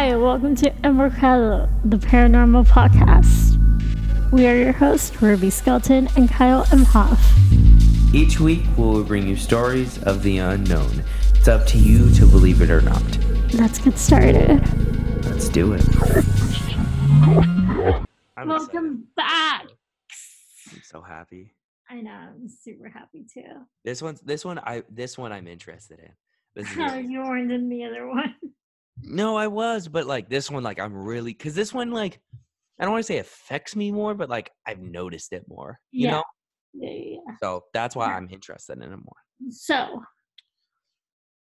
Hi, welcome to Embarcado, the paranormal podcast. We are your hosts, Ruby Skelton and Kyle M. Hoff. Each week, we'll bring you stories of the unknown. It's up to you to believe it or not. Let's get started. Let's do it. I'm welcome back. I'm so happy. I know, I'm super happy too. This one's this one I this one I'm interested in. This is oh, How yours. you weren't in the other one. No, I was, but like this one, like I'm really because this one, like I don't want to say affects me more, but like I've noticed it more. You Yeah. know, Yeah, yeah, so that's why. I'm interested in it more. So,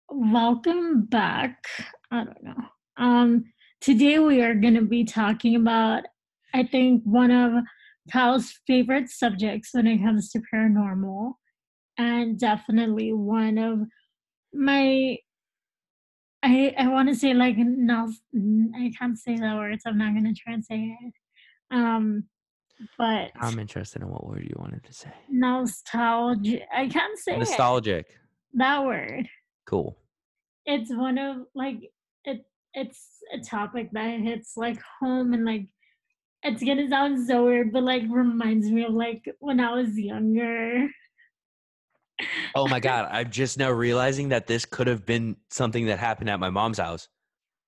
welcome back. I don't know. Um, today we are going to be talking about, I think, one of Kyle's favorite subjects when it comes to paranormal, and definitely one of my. I I want to say like no, I can't say that word, so I'm not going to try and say it. Um, but I'm interested in what word you wanted to say. nostalgia. I can't say it. Nostalgic. that word. Cool. it's one of like it it's a topic that hits like home and like it's gonna sound so weird but like reminds me of like when i was younger Oh my god, I'm just now realizing that this could have been something that happened at my mom's house.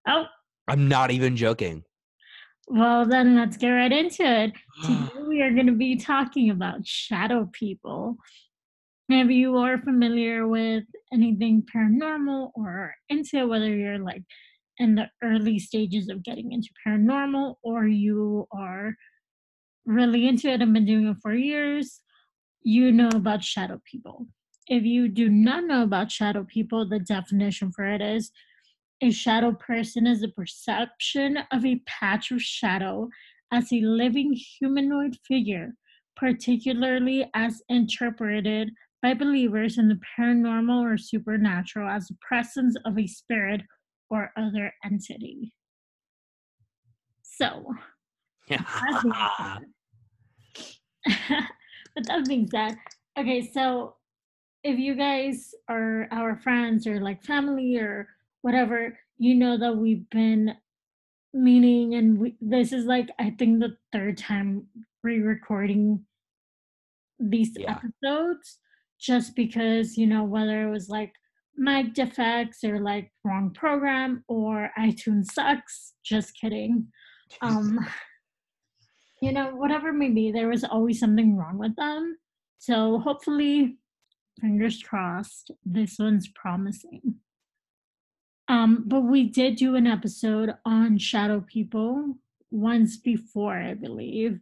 oh I'm not even joking. well then let's get right into it today we are going to be talking about shadow people if you are familiar with anything paranormal or into whether you're like in the early stages of getting into paranormal or you are really into it and been doing it for years, you know about shadow people. If you do not know about shadow people, the definition for it is a shadow person is a perception of a patch of shadow as a living humanoid figure, particularly as interpreted by believers in the paranormal or supernatural as the presence of a spirit or other entity. So, that said- with that being said, okay, so if you guys are our friends or like family or whatever, you know that we've been meaning, and we, this is like I think the third time re-recording these Yeah. episodes, just because you know whether it was like mic defects or like wrong program or iTunes sucks. Just kidding. Um, you know, whatever may be, there was always something wrong with them. So hopefully, fingers crossed, this one's promising. Um, but we did do an episode on shadow people once before, I believe.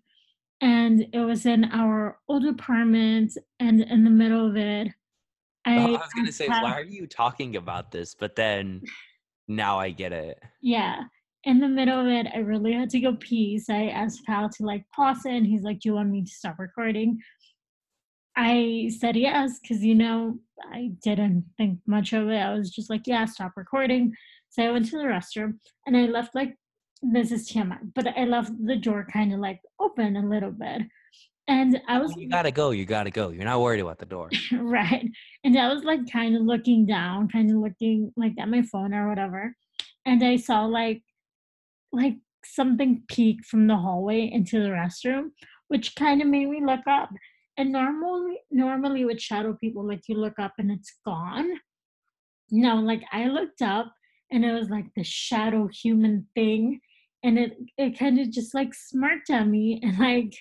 And it was in our old apartment, and in the middle of it, I, Oh, I was gonna say, Pat- why are you talking about this? But then now I get it. Yeah. In the middle of it, I really had to go pee. So I asked Kyle to like pause it and he's like, Do you want me to stop recording? I said yes, because you know, I didn't think much of it. I was just like, Yeah, stop recording. So I went to the restroom and I left like this is TMI, but I left the door kind of like open a little bit. And I was You gotta go. You gotta go. You're not worried about the door. right. And I was like kind of looking down, kind of looking like at my phone or whatever. And I saw like like something peek from the hallway into the restroom, which kind of made me look up. And normally normally with shadow people, like you look up and it's gone. No, like I looked up and it was like the shadow human thing. And it it kind of just like smirked at me and like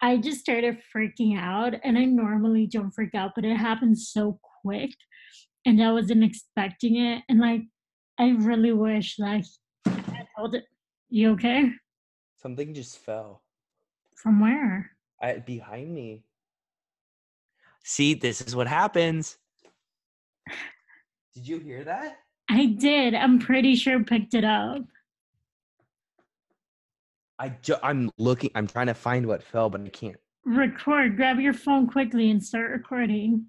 I just started freaking out, and I normally don't freak out, but it happened so quick, and I wasn't expecting it. And like, I really wish like I told it. You okay? Something just fell. From where? I, behind me. See, this is what happens. Did you hear that? I did. I'm pretty sure picked it up. I ju- I'm looking. I'm trying to find what fell, but I can't. Record. Grab your phone quickly and start recording.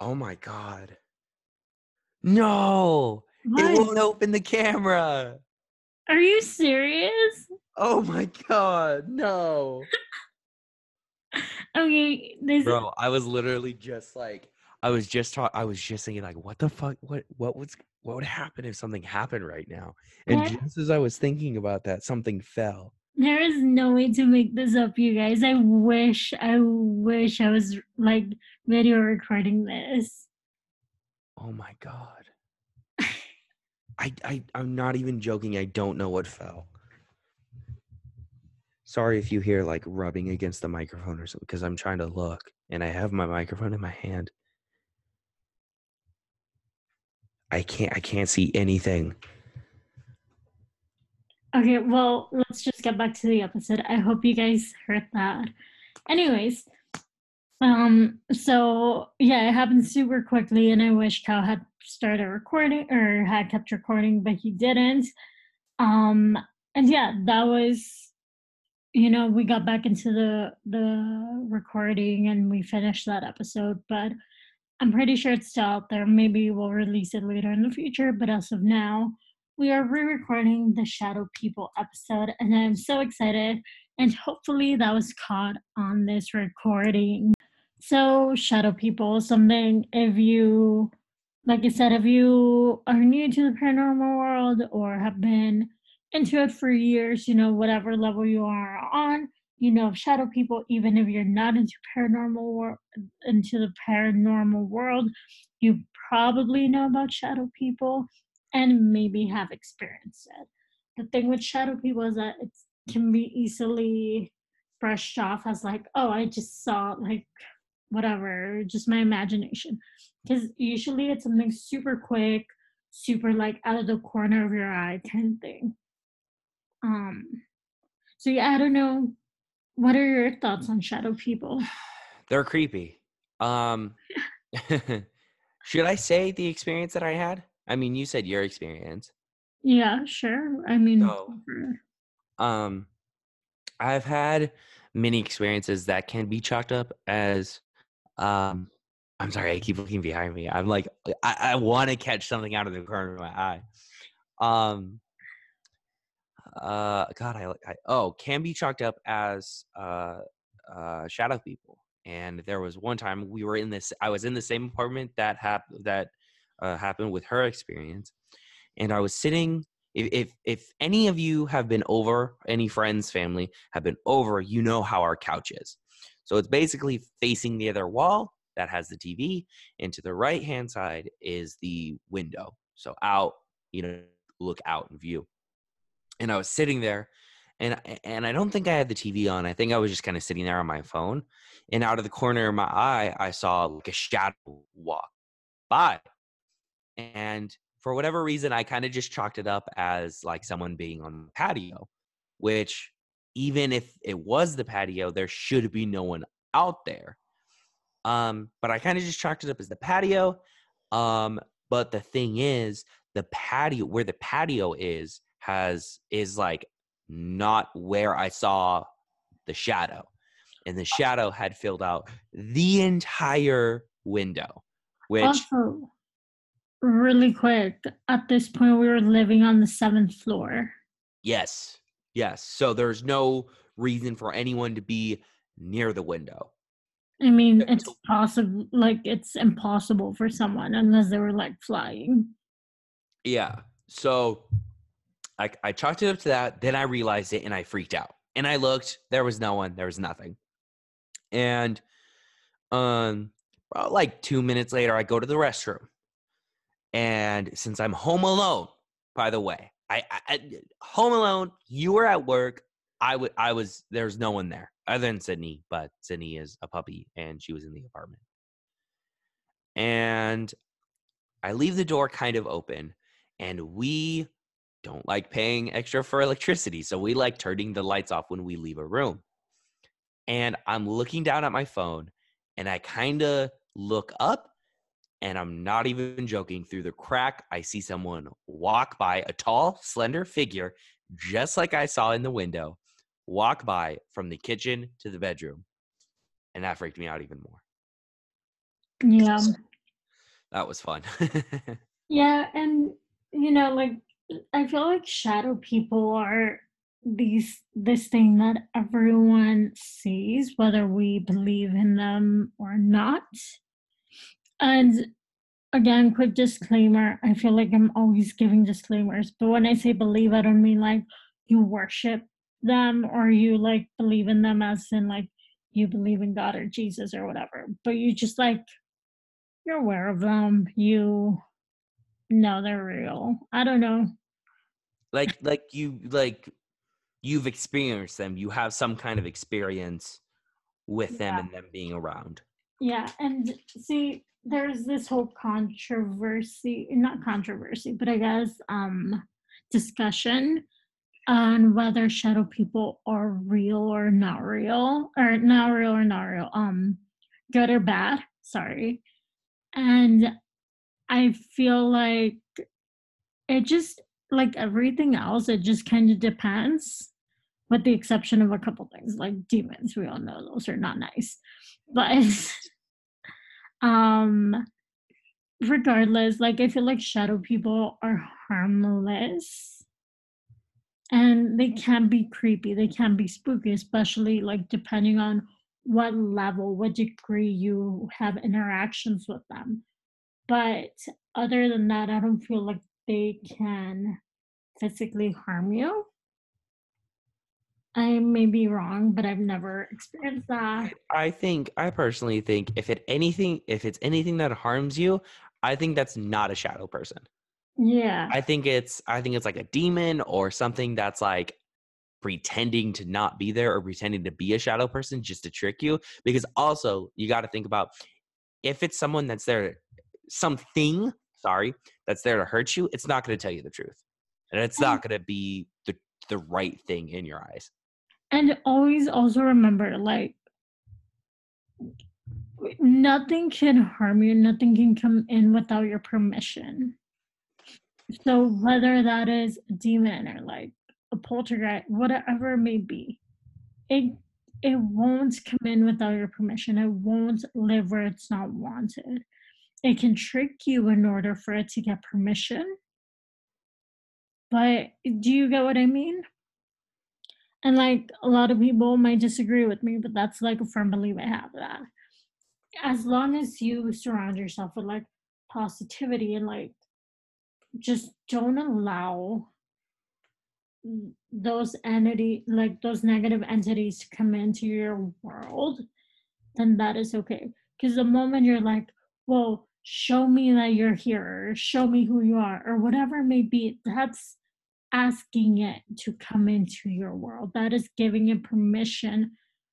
Oh my god. No, it won't open the camera. Are you serious? Oh my god, no. Okay, this Bro, I was literally just like I was just talk I was just thinking like what the fuck what what was what would happen if something happened right now? And Yeah. just as I was thinking about that, something fell. There is no way to make this up, you guys. I wish, I wish I was like video recording this. Oh my god. I I I'm not even joking. I don't know what fell. Sorry if you hear like rubbing against the microphone or something because I'm trying to look and I have my microphone in my hand. I can't I can't see anything. Okay, well, let's just get back to the episode. I hope you guys heard that. Anyways, um, so yeah, it happened super quickly, and I wish Cal had started recording or had kept recording, but he didn't. Um, and yeah, that was, you know, we got back into the the recording and we finished that episode, but I'm pretty sure it's still out there. Maybe we'll release it later in the future, but as of now, we are re-recording the Shadow People episode, and I'm so excited. And hopefully, that was caught on this recording. So, Shadow People, something if you, like I said, if you are new to the paranormal world or have been into it for years, you know, whatever level you are on, you know shadow people, even if you're not into paranormal wor- into the paranormal world, you probably know about shadow people and maybe have experienced it. The thing with shadow people is that it can be easily brushed off as like, oh, I just saw like whatever, just my imagination. Because usually it's something super quick, super like out of the corner of your eye kind of thing. Um so yeah, I don't know. What are your thoughts on shadow people? They're creepy. Um should I say the experience that I had? I mean, you said your experience. Yeah, sure. I mean, So- Um, I've had many experiences that can be chalked up as, um, I'm sorry, I keep looking behind me. I'm like, I, I want to catch something out of the corner of my eye. Um, uh, God, I, I oh, can be chalked up as uh, uh, shadow people. And there was one time we were in this. I was in the same apartment that happened that uh, happened with her experience, and I was sitting if, if if any of you have been over any friends family have been over you know how our couch is so it's basically facing the other wall that has the tv and to the right hand side is the window so out you know look out and view and i was sitting there and and i don't think i had the tv on i think i was just kind of sitting there on my phone and out of the corner of my eye i saw like a shadow walk by and for whatever reason, I kind of just chalked it up as like someone being on the patio, which even if it was the patio, there should be no one out there. Um, but I kind of just chalked it up as the patio. Um, but the thing is, the patio where the patio is has is like not where I saw the shadow. And the shadow had filled out the entire window, which Also, really quick, at this point, we were living on the seventh floor. Yes. Yes. So there's no reason for anyone to be near the window. I mean, it's possible, like, it's impossible for someone unless they were like flying. Yeah. So I I chalked it up to that. Then I realized it and I freaked out. And I looked, there was no one, there was nothing. And um about like two minutes later, I go to the restroom. And since I'm home alone, by the way, I, I, home alone, you were at work. I would I was there's no one there other than Sydney, but Sydney is a puppy and she was in the apartment. And I leave the door kind of open and we don't like paying extra for electricity. So we like turning the lights off when we leave a room. And I'm looking down at my phone and I kind of look up and I'm not even joking. Through the crack, I see someone walk by, a tall, slender figure, just like I saw in the window, walk by from the kitchen to the bedroom. And that freaked me out even more. Yeah. That was fun. Yeah. And, you know, like, I feel like shadow people are these this thing that everyone sees whether we believe in them or not and again, quick disclaimer. I feel like I'm always giving disclaimers, but when I say believe, I don't mean like you worship them or you like believe in them as in like you believe in God or Jesus or whatever, but you just like you're aware of them. You know they're real. I don't know. Like like you like you've experienced them. You have some kind of experience with them and them being around. Yeah, and see, there's this whole controversy, not controversy, but I guess um discussion on whether shadow people are real or not real, or not real or not real, um, good or bad. Sorry. And I feel like it just like everything else, it just kind of depends, with the exception of a couple things like demons. We all know those are not nice. But um regardless, like I feel like shadow people are harmless and they can be creepy, they can be spooky, especially like depending on what level, what degree you have interactions with them. But other than that, I don't feel like they can physically harm you. I may be wrong, but I've never experienced that. I think I personally think if it anything if it's anything that harms you, I think that's not a shadow person. Yeah. I think it's I think it's like a demon or something that's like pretending to not be there or pretending to be a shadow person just to trick you because also you got to think about if it's someone that's there something sorry that's there to hurt you it's not going to tell you the truth and it's not going to be the the right thing in your eyes And always also remember like nothing can harm you, nothing can come in without your permission. So whether that is a demon or like a poltergeist, whatever it may be, it it won't come in without your permission. It won't live where it's not wanted. It can trick you in order for it to get permission. But do you get what I mean? And like a lot of people might disagree with me, but that's like a firm belief I have that as long as you surround yourself with like positivity and like just don't allow those entity like those negative entities to come into your world then that is okay because the moment you're like well show me that you're here or show me who you are or whatever it may be that's asking it to come into your world. That is giving it permission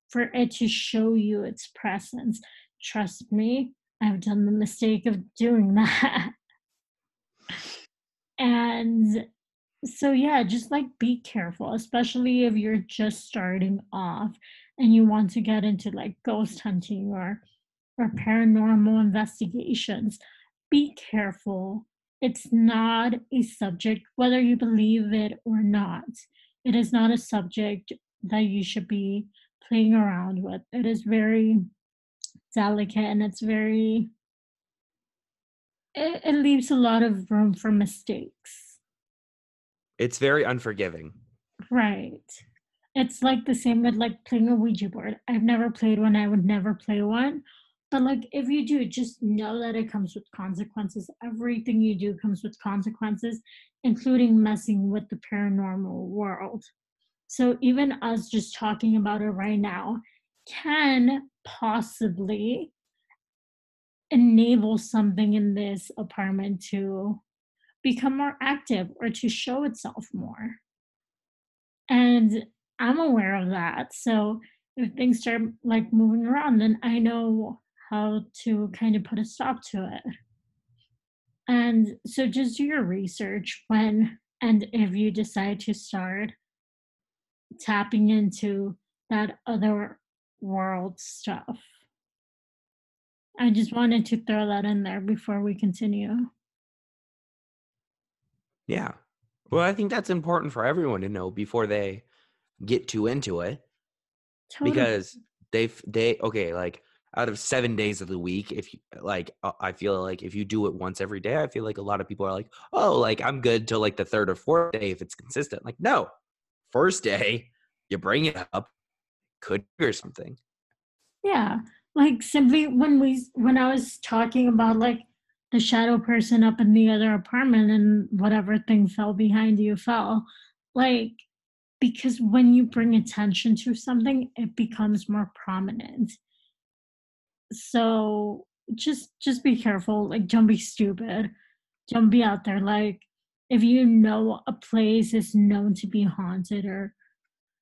for it to show you its presence. Trust me i've done the mistake of doing that. And so yeah just like be careful especially if you're just starting off and you want to get into like ghost hunting or or paranormal investigations. Be careful. It's not a subject whether you believe it or not it is not a subject that you should be playing around with. It is very delicate and it's very it, it leaves a lot of room for mistakes. It's very unforgiving. Right. It's like the same with like playing a ouija board. I've never played one. I would never play one but like if you do just know that it comes with consequences everything you do comes with consequences including messing with the paranormal world so even us just talking about it right now can possibly enable something in this apartment to become more active or to show itself more. And I'm aware of that. So if things start like moving around, then I know how to kind of put a stop to it. And so just do your research when and if you decide to start tapping into that other world stuff. I just wanted to throw that in there before we continue. yeah well i think that's important for everyone to know before they get too into it Totally. because they've they okay like out of seven days of the week if you like uh, i feel like if you do it once every day i feel like a lot of people are like oh like i'm good till like the third or fourth day if it's consistent like no first day you bring it up could trigger something Yeah. Like simply when we when I was talking about like the shadow person up in the other apartment and whatever thing fell behind you fell. Like, because when you bring attention to something, it becomes more prominent. So just just be careful. Like, don't be stupid. Don't be out there. Like, if you know a place is known to be haunted or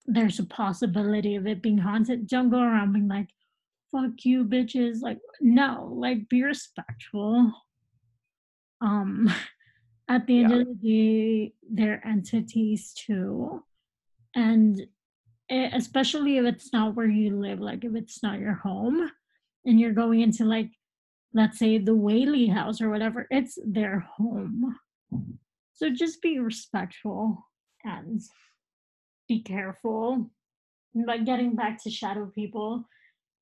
there's a possibility of it being haunted, don't go around being like, fuck you bitches. Like, no, like be respectful. Um at the end Yeah. of the day, they're entities too. And e- especially if it's not where you live, like if it's not your home and you're going into like let's say the Whaley house or whatever, it's their home. So just be respectful and be careful. But getting back to shadow people,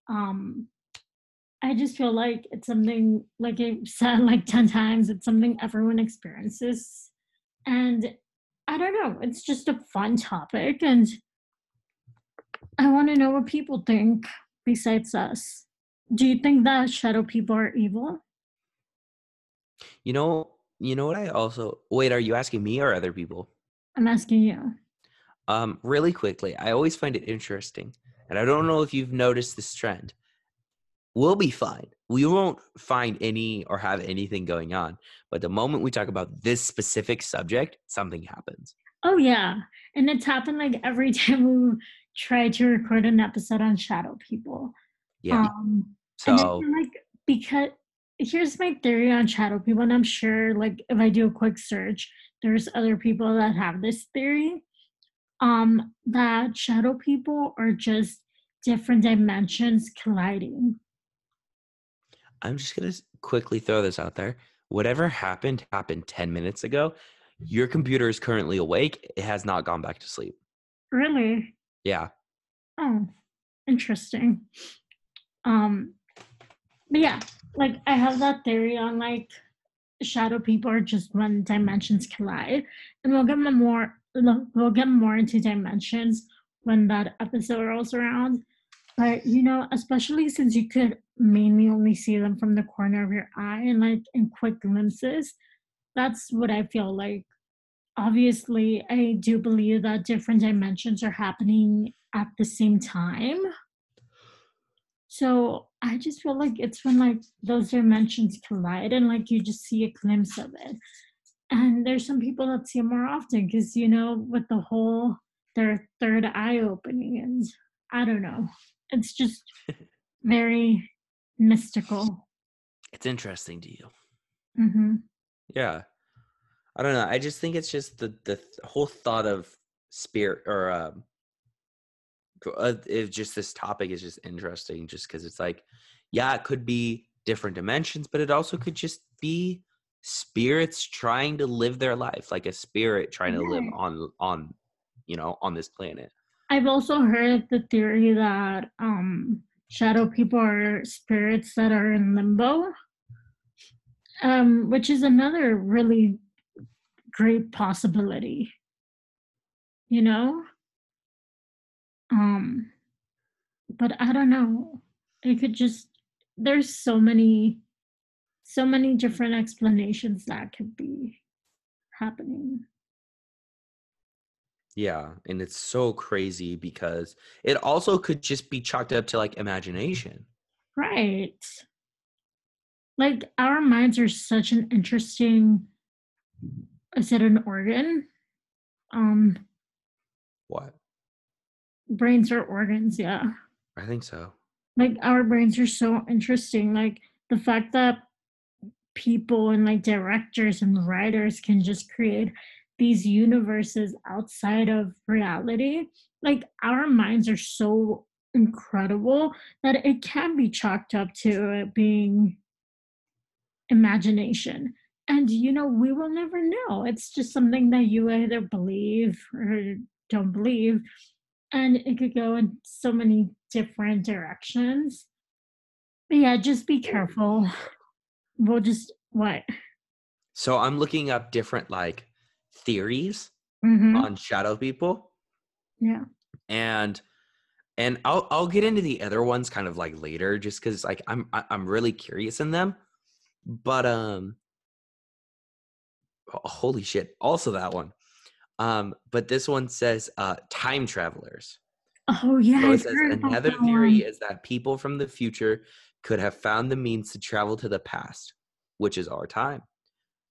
um, I just feel like it's something like I've said like 10 times, it's something everyone experiences. And I don't know, it's just a fun topic and I want to know what people think besides us. Do you think that shadow people are evil? You know, you know what I also wait, are you asking me or other people? I'm asking you. Um, really quickly, I always find it interesting, and I don't know if you've noticed this trend. We'll be fine. We won't find any or have anything going on. But the moment we talk about this specific subject, something happens. Oh yeah, and it's happened like every time we try to record an episode on shadow people. Yeah. Um, so like because here's my theory on shadow people, and I'm sure like if I do a quick search, there's other people that have this theory. Um, that shadow people are just different dimensions colliding. I'm just gonna quickly throw this out there. Whatever happened happened 10 minutes ago. Your computer is currently awake. It has not gone back to sleep. Really? Yeah. Oh, interesting. Um, but yeah, like I have that theory on like shadow people are just when dimensions collide, and we'll get more we'll get more into dimensions when that episode rolls around. But you know, especially since you could mainly only see them from the corner of your eye and like in quick glimpses, that's what I feel like. Obviously, I do believe that different dimensions are happening at the same time. So I just feel like it's when like those dimensions collide and like you just see a glimpse of it. And there's some people that see it more often because you know with the whole their third eye opening and I don't know. It's just very mystical. It's interesting to you. hmm Yeah. I don't know. I just think it's just the the th- whole thought of spirit or um g- uh, if just this topic is just interesting just cuz it's like yeah, it could be different dimensions, but it also could just be spirits trying to live their life, like a spirit trying to live on on you know, on this planet. I've also heard the theory that um shadow people are spirits that are in limbo. Um, which is another really great possibility. You know? Um but I don't know. It could just there's so many so many different explanations that could be happening. Yeah, and it's so crazy because it also could just be chalked up to like imagination. Right. Like our minds are such an interesting is it an organ? Um What? Brains are organs, yeah. I think so. Like our brains are so interesting. Like the fact that people and like directors and writers can just create these universes outside of reality. Like our minds are so incredible that it can be chalked up to it being imagination. And you know, we will never know. It's just something that you either believe or don't believe. And it could go in so many different directions. But yeah, just be careful. We'll just what? So I'm looking up different like theories hmm on shadow people Yeah. and and I'll I'll get into the other ones kind of like later just cuz like I'm I'm really curious in them. But um holy shit. Also that one. Um, but this one says uh, time travelers. Oh yeah. So it says another theory is that people from the future could have found the means to travel to the past, which is our time.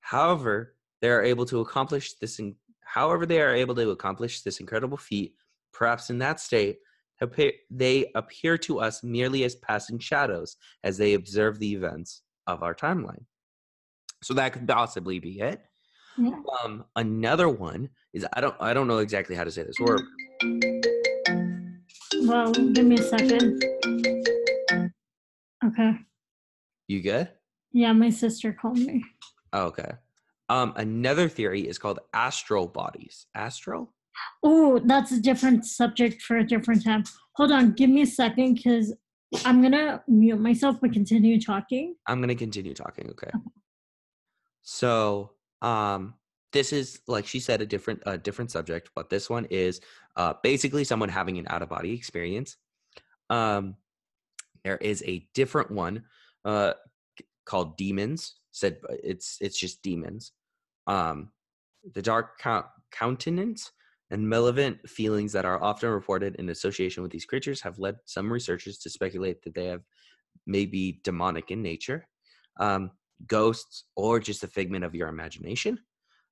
However, they are able to accomplish this. In, however, they are able to accomplish this incredible feat. Perhaps in that state, appear, they appear to us merely as passing shadows as they observe the events of our timeline. So that could possibly be it. Yeah. Um, another one is I don't I don't know exactly how to say this word. Well, give me a second. Okay. You good? Yeah, my sister called me. Oh, okay. Um, another theory is called astral bodies. Astral? Oh, that's a different subject for a different time. Hold on, give me a second because I'm gonna mute myself but continue talking. I'm gonna continue talking. Okay. So, um, this is like she said a different a different subject, but this one is uh basically someone having an out of body experience. Um, there is a different one uh called demons. Said uh, it's it's just demons. Um, the dark count- countenance and malevolent feelings that are often reported in association with these creatures have led some researchers to speculate that they have may be demonic in nature, um, ghosts, or just a figment of your imagination.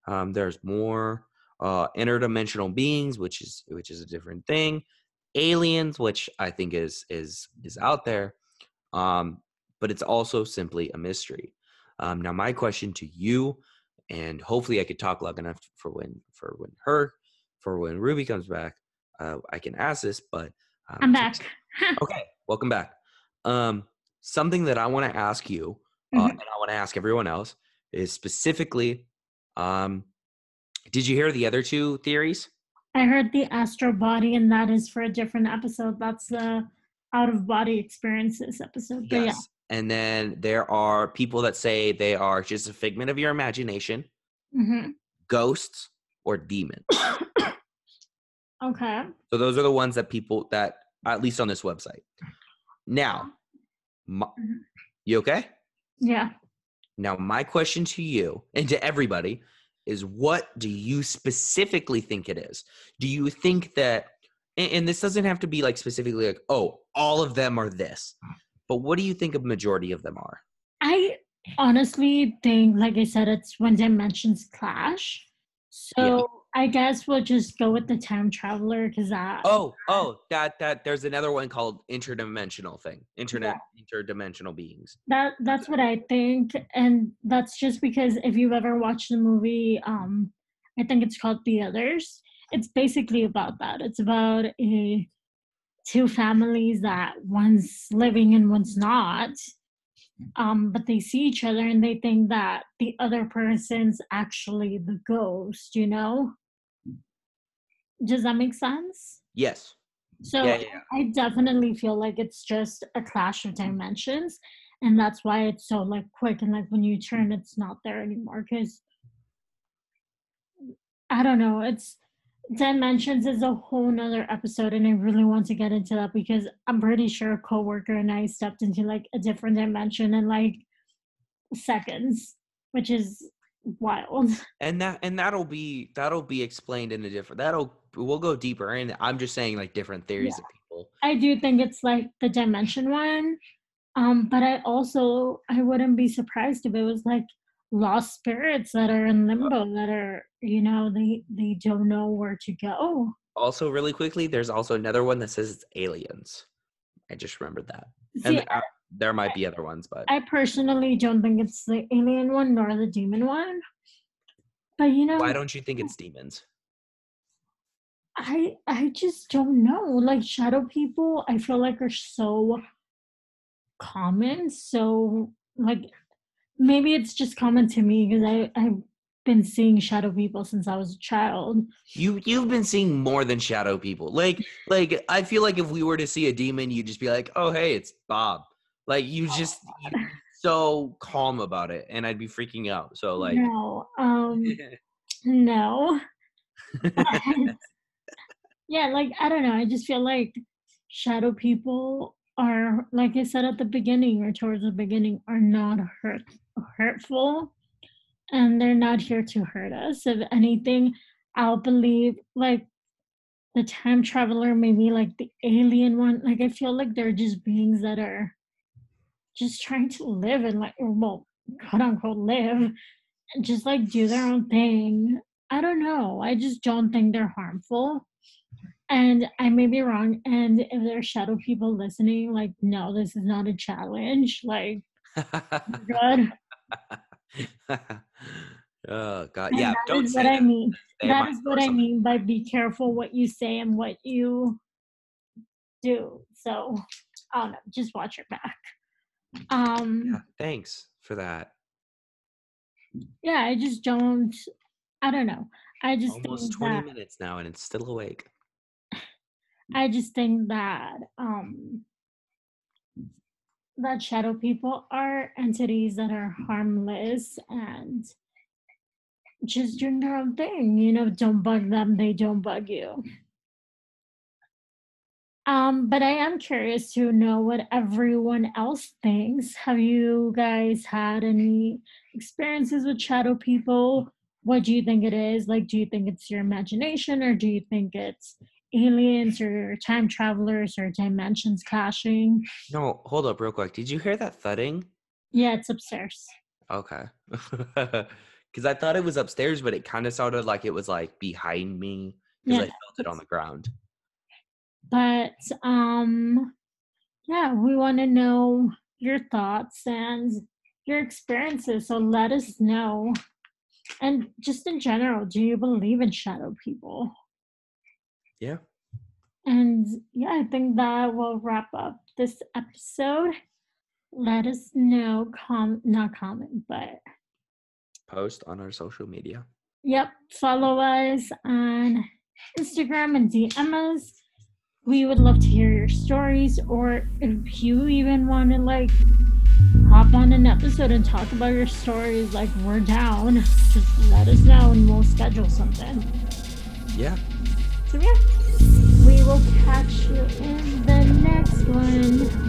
Um, there's more uh, interdimensional beings, which is which is a different thing. Aliens, which I think is is is out there, um, but it's also simply a mystery. Um, now, my question to you, and hopefully, I could talk long enough for when for when her for when Ruby comes back, uh, I can ask this. But um, I'm back. Okay, welcome back. Um, something that I want to ask you, uh, Mhm. and I want to ask everyone else, is specifically, um, did you hear the other two theories? I heard the astral body, and that is for a different episode. That's the out of body experiences episode. But Yes. And then there are people that say they are just a figment of your imagination, yeah. hmm ghosts, or demons. Okay. So those are the ones that people that at least on this website. Now, my, Mhm. you okay? Yeah. Now, my question to you and to everybody is what do you specifically think it is? Do you think that, and, this doesn't have to be like specifically like, oh, all of them are this, but what do you think a majority of them are? I honestly think, like I said, it's when dimensions clash. So I guess we'll just go with the time traveler because that. Oh, oh, that, that, there's another one called interdimensional thing, internet, interdimensional beings. That that's what I think, and that's just because if you've ever watched the movie, um, I think it's called The Others. It's basically about that. It's about a two families that one's living and one's not, um, but they see each other and they think that the other person's actually the ghost. You know? Does that make sense? Yes. So Yeah, yeah. I definitely feel like it's just a clash of dimensions, and that's why it's so like quick and like when you turn, it's not there anymore. Because I don't know, it's dimensions is a whole nother episode, and I really want to get into that because I'm pretty sure a coworker and I stepped into like a different dimension in like seconds, which is wild. and that and that'll be that'll be explained in a different that'll we'll go deeper and i'm just saying like different theories of people I do think it's like the dimension one. Um, but I also I wouldn't be surprised if it was like lost spirits that are in limbo that are, you know, they they don't know where to go. also really quickly there's also another one that says it's aliens i just remembered that See, and uh, there might be other ones but I personally don't think it's the alien one nor the demon one. But you know, why don't you think it's demons I I just don't know. Like shadow people, I feel like are so common. So like maybe it's just common to me because I I've been seeing shadow people since I was a child. you you've been seeing more than shadow people like like i feel like if we were to see a demon you'd just be like oh hey it's bob like you just you'd so calm about it and i'd be freaking out so like no, um, no. yeah, like I don't know. I just feel like shadow people are, like I said at the beginning or towards the beginning, are not hurt hurtful. And they're not here to hurt us. If anything, I'll believe like the time traveler, maybe like the alien one. Like I feel like they're just beings that are just trying to live and like well, quote unquote live and just like do their own thing. I don't know. I just don't think they're harmful. And I may be wrong. And if there's shadow people listening, like, no, this is not a challenge. Like, oh good. oh God, And yeah. that Don't is say what I mean. That is what I mean by be careful what you say and what you do. So I don't know, just watch your back. Um Yeah, thanks for that. yeah, I just don't I don't know. I just Almost think 20 that minutes now, and it's still awake. I just think that um that shadow people are entities that are harmless and just doing their own thing. You know, don't bug them, they don't bug you. Um, but I am curious to know what everyone else thinks. Have you guys had any experiences with shadow people? What do you think it is? Like, do you think it's your imagination, or do you think it's aliens, or time travelers, or dimensions clashing? No, hold up real quick. Did you hear that thudding? Yeah, it's upstairs. Okay. Because I thought it was upstairs, but it kind of sounded like it was like behind me because Yeah, I felt it on the ground. but um, yeah, we want to know your thoughts and your experiences. So let us know. And just in general, do you believe in shadow people? Yeah. And yeah, I think that will wrap up this episode. Let us know, com not comment, but Post on our social media. yep, follow us on Instagram and DM us. We would love to hear your stories, or if you even want to like hop on an episode and talk about your stories, like we're down. Just let us know and we'll schedule something. Yeah. We will catch you in the next one.